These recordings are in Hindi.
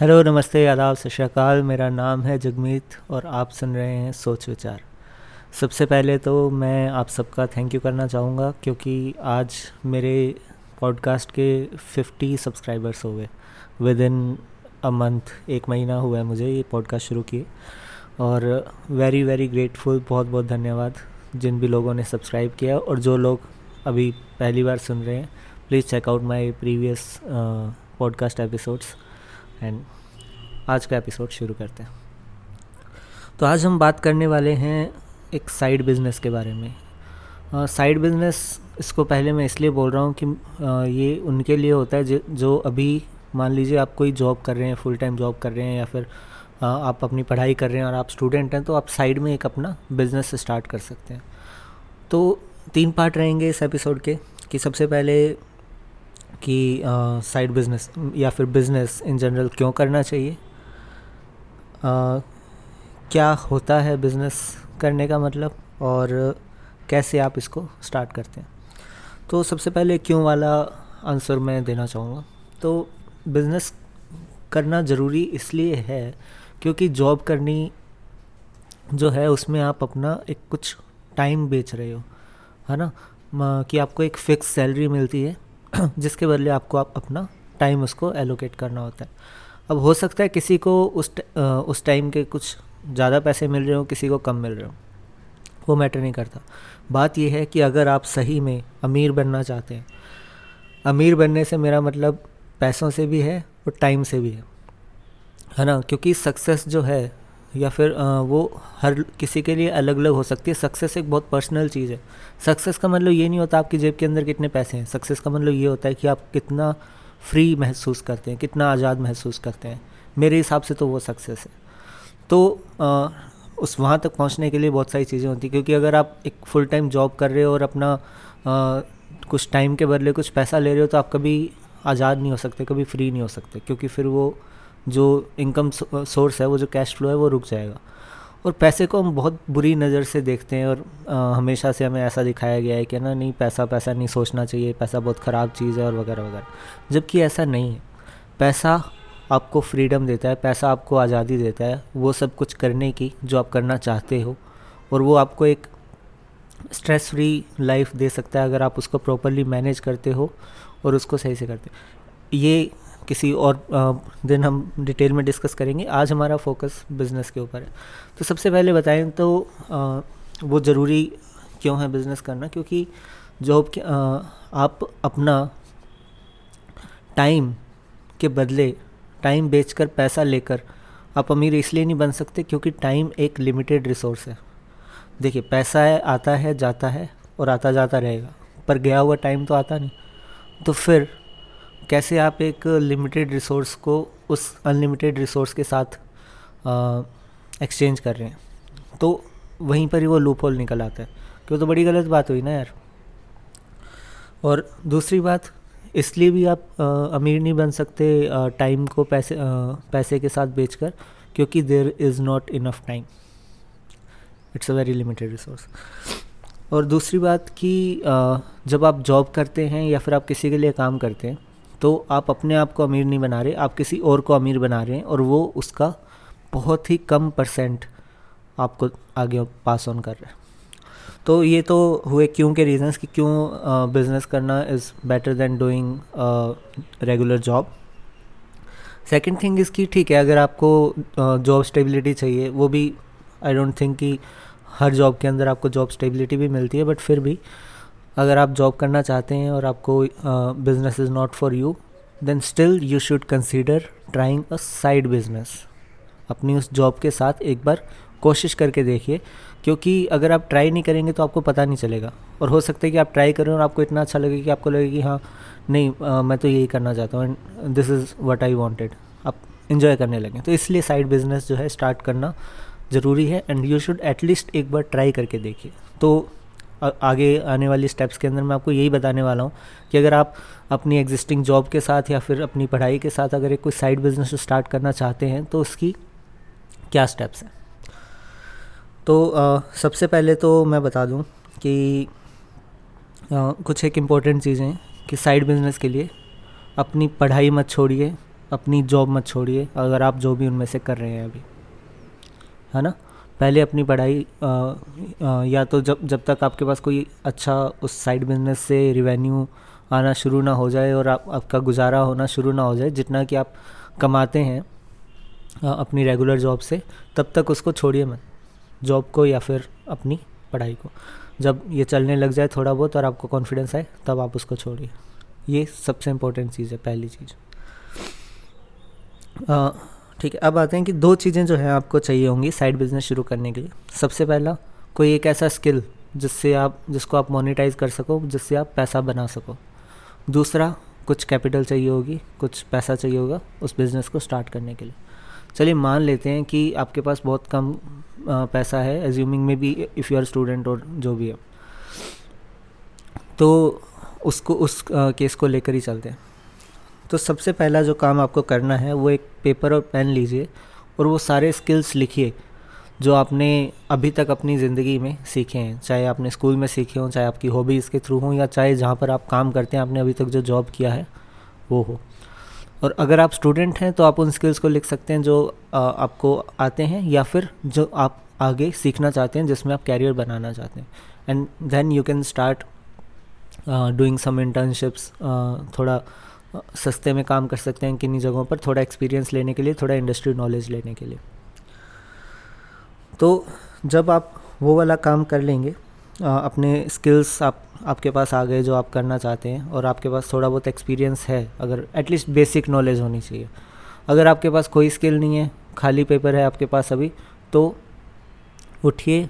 हेलो, नमस्ते, आदाब, सत श्रीकाल मेरा नाम है जगमीत और आप सुन रहे हैं सोच विचार। सबसे पहले तो मैं आप सबका थैंक यू करना चाहूँगा क्योंकि आज मेरे पॉडकास्ट के 50 सब्सक्राइबर्स हो गए। विद इन अ मंथ एक महीना हुआ है मुझे ये पॉडकास्ट शुरू किए। और वेरी वेरी ग्रेटफुल बहुत बहुत धन्यवाद जिन भी लोगों ने सब्सक्राइब किया और जो लोग अभी पहली बार सुन रहे हैं please check out my previous podcast episodes and आज का एपिसोड शुरू करते हैं। तो आज हम बात करने वाले हैं एक साइड बिज़नेस के बारे में। साइड uh, बिज़नेस इसको पहले मैं इसलिए बोल रहा हूँ कि uh, ये उनके लिए होता है जो अभी मान लीजिए आप कोई जॉब कर रहे हैं फुल टाइम जॉब कर रहे हैं या फिर uh, आप अपनी पढ़ाई कर रहे हैं और आप स्टूडेंट हैं तो आप साइड में एक अपना बिज़नेस स्टार्ट कर सकते हैं। तो तीन पार्ट रहेंगे इस एपिसोड के कि सबसे पहले कि साइड बिज़नेस या फिर बिज़नेस इन जनरल क्यों करना चाहिए? आ, क्या होता है बिज़नेस करने का मतलब? और कैसे आप इसको स्टार्ट करते हैं? तो सबसे पहले क्यों वाला आंसर मैं देना चाहूँगा। तो बिज़नेस करना ज़रूरी इसलिए है क्योंकि जॉब करनी जो है उसमें आप अपना एक कुछ टाइम बेच रहे हो है ना? कि आपको एक फ़िक्स सैलरी मिलती है। जिसके बदले आपको आप अपना टाइम उसको एलोकेट करना होता है। अब हो सकता है किसी को उस उस टाइम के कुछ ज़्यादा पैसे मिल रहे हो, किसी को कम मिल रहे हो। वो मैटर नहीं करता। बात यह है कि अगर आप सही में अमीर बनना चाहते हैं, अमीर बनने से मेरा मतलब पैसों से भी है और टाइम से भी है। है ना? क्योंकि सक्सेस जो है या फिर वो हर किसी के लिए अलग अलग हो सकती है। सक्सेस एक बहुत पर्सनल चीज़ है। सक्सेस का मतलब ये नहीं होता आपकी जेब के अंदर कितने पैसे हैं। सक्सेस का मतलब ये होता है कि आप कितना फ्री महसूस करते हैं कितना आज़ाद महसूस करते हैं। मेरे हिसाब से तो वो सक्सेस है। तो आ, उस वहाँ तक पहुँचने के लिए बहुत सारी चीज़ें होती क्योंकि अगर आप एक फुल टाइम जॉब कर रहे हो और अपना आ, कुछ टाइम के बदले कुछ पैसा ले रहे हो तो आप कभी आज़ाद नहीं हो सकते कभी फ्री नहीं हो सकते क्योंकि फिर वो जो इनकम सोर्स है वो जो कैश फ्लो है वो रुक जाएगा। और पैसे को हम बहुत बुरी नज़र से देखते हैं और आ, हमेशा से हमें ऐसा दिखाया गया है कि ना नहीं पैसा पैसा नहीं सोचना चाहिए पैसा बहुत ख़राब चीज़ है और वगैरह वगैरह। जबकि ऐसा नहीं है। पैसा आपको फ्रीडम देता है पैसा आपको आज़ादी देता है वो सब कुछ करने की जो आप करना चाहते हो। और वो आपको एक स्ट्रेस फ्री लाइफ दे सकता है अगर आप उसको प्रॉपरली मैनेज करते हो और उसको सही से करते ये किसी और दिन हम डिटेल में डिस्कस करेंगे। आज हमारा फोकस बिज़नेस के ऊपर है। तो सबसे पहले बताएँ तो वो ज़रूरी क्यों है बिज़नेस करना? क्योंकि जॉब के आप अपना टाइम के बदले टाइम बेचकर पैसा लेकर आप अमीर इसलिए नहीं बन सकते क्योंकि टाइम एक लिमिटेड रिसोर्स है। देखिए, पैसा है, आता है, जाता है और आता जाता रहेगा, पर गया हुआ टाइम तो आता नहीं। तो फिर कैसे आप एक लिमिटेड रिसोर्स को उस अनलिमिटेड रिसोर्स के साथ एक्सचेंज कर रहे हैं? तो वहीं पर ही वो लूप होल निकल आता है। क्यों तो बड़ी गलत बात हुई ना यार। और दूसरी बात इसलिए भी आप आ, अमीर नहीं बन सकते टाइम को पैसे आ, पैसे के साथ बेचकर क्योंकि there is not enough time it's a very limited resource और दूसरी बात कि जब आप जॉब करते हैं या फिर आप किसी के लिए काम करते हैं तो आप अपने आप को अमीर नहीं बना रहे आप किसी और को अमीर बना रहे हैं और वो उसका बहुत ही कम परसेंट आपको आगे पास ऑन कर रहे हैं। तो ये तो हुए क्यों के रीजंस कि क्यों बिज़नेस करना is better than doing regular job second thing इसकी ठीक है अगर आपको जॉब uh, स्टेबिलिटी चाहिए वो भी आई डोंट थिंक कि हर जॉब के अंदर आपको जॉब स्टेबिलिटी भी मिलती है बट फिर भी अगर आप जॉब करना चाहते हैं और आपको business is not for you then still you should consider trying a side business अपनी उस जॉब के साथ एक बार कोशिश करके देखिए क्योंकि अगर आप ट्राई नहीं करेंगे तो आपको पता नहीं चलेगा। और हो सकता है कि आप ट्राई करें और आपको इतना अच्छा लगे कि आपको लगे कि हाँ नहीं आ, मैं तो यही करना चाहता हूँ and this is what I wanted आप इन्जॉय करने लगें। तो इसलिए साइड बिज़नेस जो है स्टार्ट करना ज़रूरी है एंड यू शुड एटलीस्ट एक बार ट्राई करके देखिए। तो आगे आने वाली स्टेप्स के अंदर मैं आपको यही बताने वाला हूँ कि अगर आप अपनी एग्जिस्टिंग जॉब के साथ या फिर अपनी पढ़ाई के साथ अगर एक कोई साइड बिज़नेस स्टार्ट करना चाहते हैं तो उसकी क्या स्टेप्स हैं? तो आ, सबसे पहले तो मैं बता दूँ कि आ, कुछ एक इम्पोर्टेंट चीज़ें कि साइड बिज़नेस के लिए अपनी पढ़ाई मत छोड़िए अपनी जॉब मत छोड़िए अगर आप जो भी उनमें से कर रहे हैं अभी। है ना? पहले अपनी पढ़ाई या तो जब जब तक आपके पास कोई अच्छा उस साइड बिज़नेस से रिवेन्यू आना शुरू ना हो जाए और आप, आपका गुजारा होना शुरू ना हो जाए, जितना कि आप कमाते हैं अपनी रेगुलर जॉब से, तब तक उसको छोड़िए मत जॉब को या फिर अपनी पढ़ाई को। जब ये चलने लग जाए थोड़ा बहुत और आपको कॉन्फिडेंस आए, तब आप उसको छोड़िए। ये सबसे इम्पोर्टेंट चीज़ है, पहली चीज़। ठीक है, अब आते हैं कि दो चीज़ें जो हैं आपको चाहिए होंगी साइड बिज़नेस शुरू करने के लिए। सबसे पहला, कोई एक ऐसा स्किल जिससे आप, जिसको आप मोनिटाइज कर सको, जिससे आप पैसा बना सको। दूसरा, कुछ कैपिटल चाहिए होगी, कुछ पैसा चाहिए होगा उस बिज़नेस को स्टार्ट करने के लिए। चलिए, मान लेते हैं कि आपके पास बहुत कम पैसा है एज्यूमिंग में भी इफ़ यू आर स्टूडेंट और जो भी है। तो उसको, उस केस को लेकर ही चलते हैं। तो सबसे पहला जो काम आपको करना है, वो एक पेपर और पेन लीजिए और वो सारे स्किल्स लिखिए, जो आपने अभी तक अपनी ज़िंदगी में सीखे हैं। चाहे आपने स्कूल में सीखे हों, चाहे आपकी हॉबीज़ के थ्रू हों, या चाहे जहाँ पर आप काम करते हैं, आपने अभी तक जो जॉब किया है, वो हो। और अगर आप स्टूडेंट हैं तो आप उन स्किल्स को लिख सकते हैं, जो आपको आते हैं, या फिर जो आप आगे सीखना चाहते हैं, जिसमें आप कैरियर बनाना चाहते हैं। And then you can start doing some internships थोड़ा सस्ते में काम कर सकते हैं किन्हीं जगहों पर थोड़ा एक्सपीरियंस लेने के लिए, थोड़ा इंडस्ट्री नॉलेज लेने के लिए। तो जब आप वो वाला काम कर लेंगे अपने स्किल्स आप, आपके पास आ गए जो आप करना चाहते हैं और आपके पास थोड़ा बहुत एक्सपीरियंस है, अगर एटलीस्ट बेसिक नॉलेज होनी चाहिए। अगर आपके पास कोई स्किल नहीं है, खाली पेपर है आपके पास अभी तो उठिए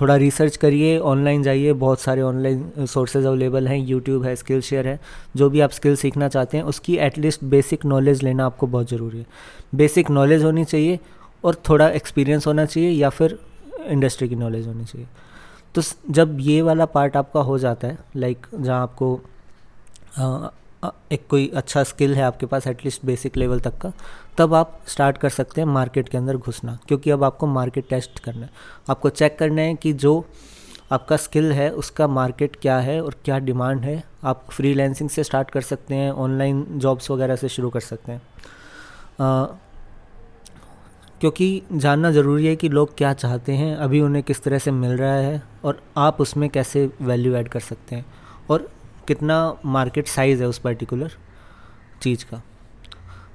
थोड़ा रिसर्च करिए ऑनलाइन जाइए बहुत सारे ऑनलाइन सोर्सेज अवेलेबल हैं यूट्यूब है स्किल शेयर है जो भी आप स्किल सीखना चाहते हैं उसकी एटलीस्ट बेसिक नॉलेज लेना आपको बहुत ज़रूरी है। बेसिक नॉलेज होनी चाहिए और थोड़ा एक्सपीरियंस होना चाहिए या फिर इंडस्ट्री की नॉलेज होनी चाहिए। तो जब ये वाला पार्ट आपका हो जाता है लाइक जहाँ आपको आ, एक कोई अच्छा स्किल है आपके पास एटलीस्ट बेसिक लेवल तक का तब आप स्टार्ट कर सकते हैं मार्केट के अंदर घुसना क्योंकि अब आपको मार्केट टेस्ट करना है। आपको चेक करना है कि जो आपका स्किल है उसका मार्केट क्या है और क्या डिमांड है। आप फ्रीलैंसिंग से स्टार्ट कर सकते हैं ऑनलाइन जॉब्स वगैरह से शुरू कर सकते हैं। आ, क्योंकि जानना ज़रूरी है कि लोग क्या चाहते हैं अभी उन्हें किस तरह से मिल रहा है और आप उसमें कैसे वैल्यू ऐड कर सकते हैं और कितना मार्केट साइज़ है उस पर्टिकुलर चीज़ का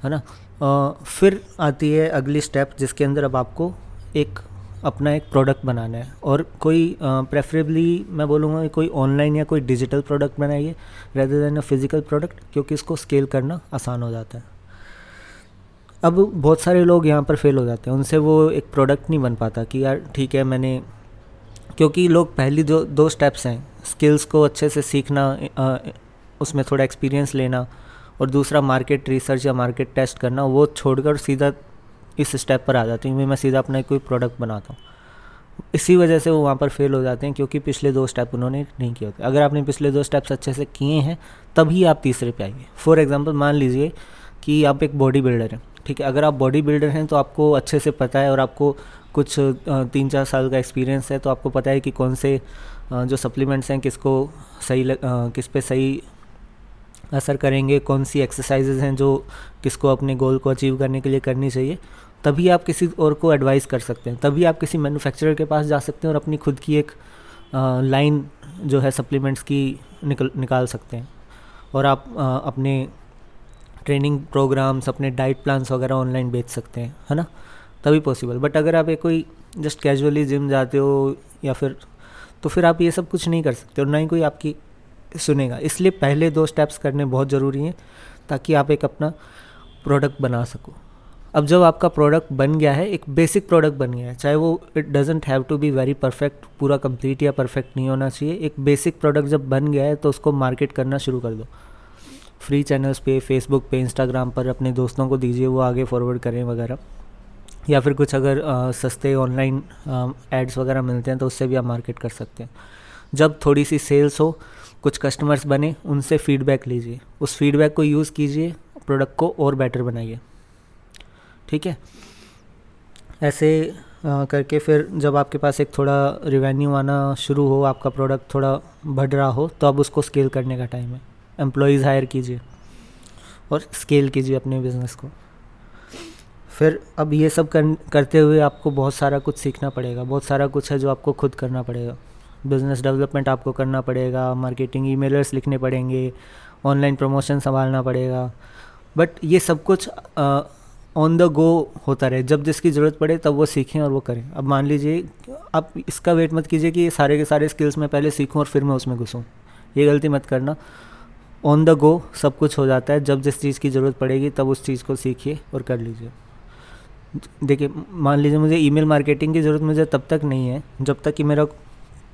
है ना? फिर आती है अगली स्टेप जिसके अंदर अब आपको एक, अपना एक प्रोडक्ट बनाना है। और कोई प्रेफरेबली मैं बोलूँगा कोई ऑनलाइन या कोई डिजिटल प्रोडक्ट बनाइए rather than a physical product क्योंकि इसको स्केल करना आसान हो जाता है। अब बहुत सारे लोग यहाँ पर फेल हो जाते हैं। उनसे वो एक प्रोडक्ट नहीं बन पाता कि यार, ठीक है, मैंने, क्योंकि लोग पहली जो दो स्टेप्स हैं। स्किल्स को अच्छे से सीखना उसमें थोड़ा एक्सपीरियंस लेना और दूसरा मार्केट रिसर्च या मार्केट टेस्ट करना वो छोड़कर सीधा इस स्टेप पर आ जाते हैं। मैं सीधा अपना कोई प्रोडक्ट बनाता हूँ। इसी वजह से वो वहाँ पर फेल हो जाते हैं क्योंकि पिछले दो स्टेप उन्होंने नहीं किए होते। अगर आपने पिछले दो स्टेप्स अच्छे से किए हैं तभी आप तीसरे पे आएँगे। फॉर एग्जांपल मान लीजिए कि आप एक बॉडी बिल्डर हैं ठीक है? अगर आप बॉडी बिल्डर हैं तो आपको अच्छे से पता है और आपको कुछ तीन चार साल का एक्सपीरियंस है तो आपको पता है कि कौन से जो सप्लीमेंट्स हैं किसको सही लग, किस पे सही असर करेंगे? कौन सी एक्सरसाइजेज हैं जो किसको अपने गोल को अचीव करने के लिए करनी चाहिए? तभी आप किसी और को एडवाइस कर सकते हैं। तभी आप किसी मैन्युफैक्चरर के पास जा सकते हैं और अपनी खुद की एक लाइन जो है सप्लीमेंट्स की निकल निकाल सकते हैं। और आप आ, अपने ट्रेनिंग प्रोग्राम्स अपने डाइट प्लान्स वगैरह ऑनलाइन बेच सकते हैं है ना? तभी पॉसिबल बट अगर आप एक कोई जस्ट कैजुअली जिम जाते हो या फिर तो फिर आप ये सब कुछ नहीं कर सकते और ना ही कोई आपकी सुनेगा। इसलिए पहले दो स्टेप्स करने बहुत ज़रूरी हैं ताकि आप एक अपना प्रोडक्ट बना सको। अब जब आपका प्रोडक्ट बन गया है एक बेसिक प्रोडक्ट बन गया है चाहे वो it doesn't have to be very perfect पूरा कंप्लीट या परफेक्ट नहीं होना चाहिए एक बेसिक प्रोडक्ट जब बन गया है तो उसको मार्केट करना शुरू कर दो। फ्री चैनल्स पे फेसबुक पे इंस्टाग्राम पर अपने दोस्तों को दीजिए वो आगे फॉरवर्ड करें वगैरह। या फिर कुछ अगर आ, सस्ते ऑनलाइन एड्स वगैरह मिलते हैं तो उससे भी आप मार्केट कर सकते हैं। जब थोड़ी सी सेल्स हो कुछ कस्टमर्स बने उनसे फीडबैक लीजिए। उस फीडबैक को यूज़ कीजिए प्रोडक्ट को और बेटर बनाइए। ठीक है? ऐसे करके फिर जब आपके पास एक थोड़ा रिवेन्यू आना शुरू हो आपका प्रोडक्ट थोड़ा बढ़ रहा हो तो अब उसको स्केल करने का टाइम है। एम्प्लॉयज़ हायर कीजिए और स्केल कीजिए अपने बिज़नेस को। फिर अब ये सब कर, करते हुए आपको बहुत सारा कुछ सीखना पड़ेगा। बहुत सारा कुछ है जो आपको खुद करना पड़ेगा। बिज़नेस डेवलपमेंट आपको करना पड़ेगा, मार्केटिंग ईमेलर्स लिखने पड़ेंगे, ऑनलाइन प्रमोशन संभालना पड़ेगा। बट ये सब कुछ ऑन द गो होता रहे। जब जिसकी ज़रूरत पड़े, तब वो सीखें और वो करें। अब मान लीजिए, आप इसका वेट मत कीजिए कि ये सारे के सारे स्किल्स मैं पहले सीखूं और फिर मैं उसमें घुसूँ। ये गलती मत करना। ऑन द गो सब कुछ हो जाता है। जब जिस चीज़ की ज़रूरत पड़ेगी, तब उस चीज़ को सीखिए और कर लीजिए। देखिए, मान लीजिए मुझे ईमेल मार्केटिंग की ज़रूरत मुझे तब तक नहीं है, जब तक कि मेरा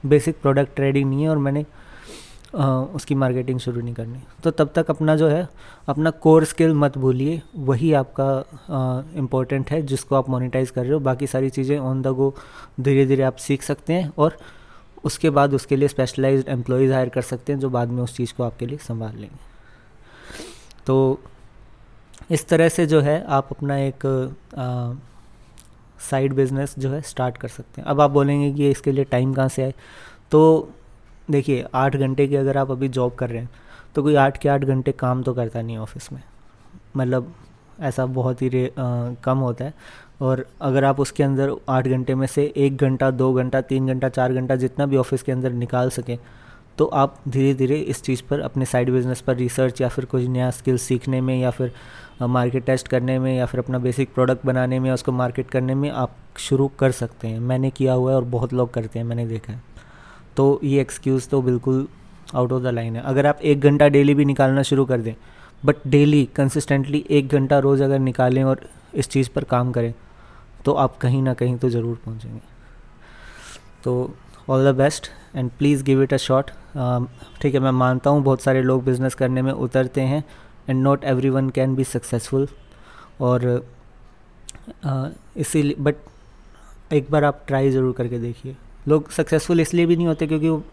बेसिक प्रोडक्ट ट्रेडिंग नहीं है और मैंने आ, उसकी मार्केटिंग शुरू नहीं करनी। तो तब तक अपना जो है अपना कोर स्किल मत भूलिए वही आपका इम्पोर्टेंट है जिसको आप मोनिटाइज कर रहे हो। बाकी सारी चीज़ें ऑन द गो धीरे धीरे आप सीख सकते हैं और उसके बाद उसके लिए स्पेशलाइज्ड एम्प्लॉयज़ हायर कर सकते हैं जो बाद में उस चीज़ को आपके लिए संभाल लेंगे। तो इस तरह से जो है आप अपना एक साइड बिज़नेस जो है स्टार्ट कर सकते हैं। अब आप बोलेंगे कि इसके लिए टाइम कहाँ से आए? तो देखिए, आठ घंटे की अगर आप अभी जॉब कर रहे हैं तो कोई आठ के आठ घंटे काम तो करता नहीं ऑफ़िस में। मतलब ऐसा बहुत ही रे कम होता है। और अगर आप उसके अंदर आठ घंटे में से एक घंटा, दो घंटा, तीन घंटा, चार घंटा जितना भी ऑफ़िस के अंदर निकाल सकें तो आप धीरे धीरे इस चीज़ पर, अपने साइड बिज़नेस पर रिसर्च या फिर कुछ नया स्किल सीखने में या फिर मार्केट टेस्ट करने में या फिर अपना बेसिक प्रोडक्ट बनाने में उसको मार्केट करने में आप शुरू कर सकते हैं। मैंने किया हुआ है और बहुत लोग करते हैं, मैंने देखा है। तो ये एक्सक्यूज़ तो बिल्कुल आउट ऑफ़ द लाइन है। अगर आप एक घंटा डेली भी निकालना शुरू कर दें बट डेली कंसिस्टेंटली एक घंटा रोज़ अगर निकालें और इस चीज़ पर काम करें तो आप कहीं ना कहीं तो ज़रूर पहुँचेंगे। तो all the best and please give it a shot ठीक है मैं मानता हूँ बहुत सारे लोग बिज़नेस करने में उतरते हैं and not everyone can be successful और uh, इसीलिए बट एक बार आप ट्राई ज़रूर करके देखिए। लोग सक्सेसफुल इसलिए भी नहीं होते क्योंकि वो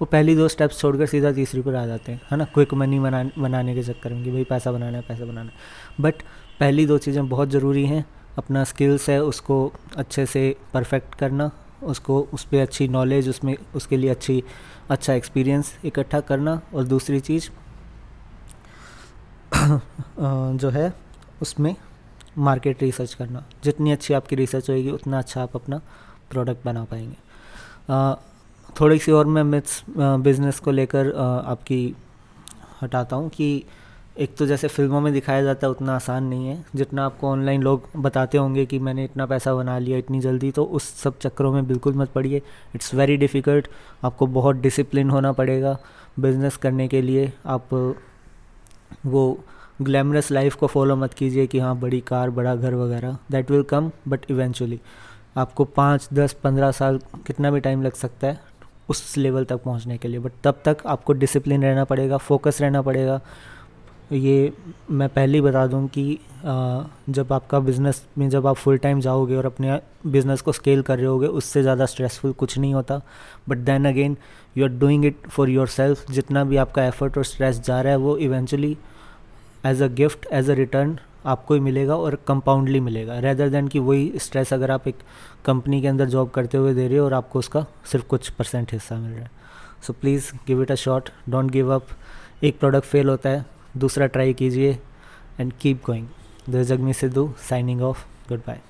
वो पहली दो स्टेप्स छोड़कर सीधा तीसरी पर आ जाते हैं है ना? क्विक मनी बना बनाने के चक्कर में कि भाई पैसा बनाना है पैसा बनाना है। बट पहली दो चीज़ें बहुत ज़रूरी हैं अपना स्किल्स है उसको अच्छे से परफेक्ट करना। उसको उस पर अच्छी नॉलेज उसमें, उसके लिए अच्छी अच्छा एक्सपीरियंस इकट्ठा करना। और दूसरी चीज़ जो है, उसमें मार्केट रिसर्च करना। जितनी अच्छी आपकी रिसर्च होगी उतना अच्छा आप अपना प्रोडक्ट बना पाएँगे। थोड़ी सी और मैं मिथ्स बिज़नेस को लेकर आपकी हटाता हूँ कि एक तो जैसे फ़िल्मों में दिखाया जाता है, उतना आसान नहीं है। जितना आपको ऑनलाइन लोग बताते होंगे कि मैंने इतना पैसा बना लिया इतनी जल्दी तो उस सब चक्करों में बिल्कुल मत पड़िए। इट्स वेरी डिफ़िकल्ट आपको बहुत डिसिप्लिन होना पड़ेगा बिज़नेस करने के लिए। आप वो ग्लैमरस लाइफ को फॉलो मत कीजिए कि हाँ बड़ी कार, बड़ा घर वगैरह। That will come but eventually आपको पाँच, दस, पंद्रह साल कितना भी टाइम लग सकता है उस लेवल तक पहुँचने के लिए। बट तब तक आपको डिसिप्लिन रहना पड़ेगा फोकस रहना पड़ेगा। ये मैं पहले ही बता दूँ कि जब आपका बिज़नेस में जब आप फुल टाइम जाओगे और अपने बिज़नेस को स्केल कर रहे होगे, उससे ज़्यादा स्ट्रेसफुल कुछ नहीं होता। But then again you are doing it for yourself जितना भी आपका एफर्ट और स्ट्रेस जा रहा है, वो eventually as a gift as a return आपको ही मिलेगा और कंपाउंडली मिलेगा। रेदर देन कि वही स्ट्रेस अगर आप एक कंपनी के अंदर जॉब करते हुए दे रहे हो और आपको उसका सिर्फ़ कुछ परसेंट हिस्सा मिल रहा है। So please give it a shot don't give up एक प्रोडक्ट फेल होता है। दूसरा ट्राई कीजिए and keep going this Jagmi Sidhu signing off goodbye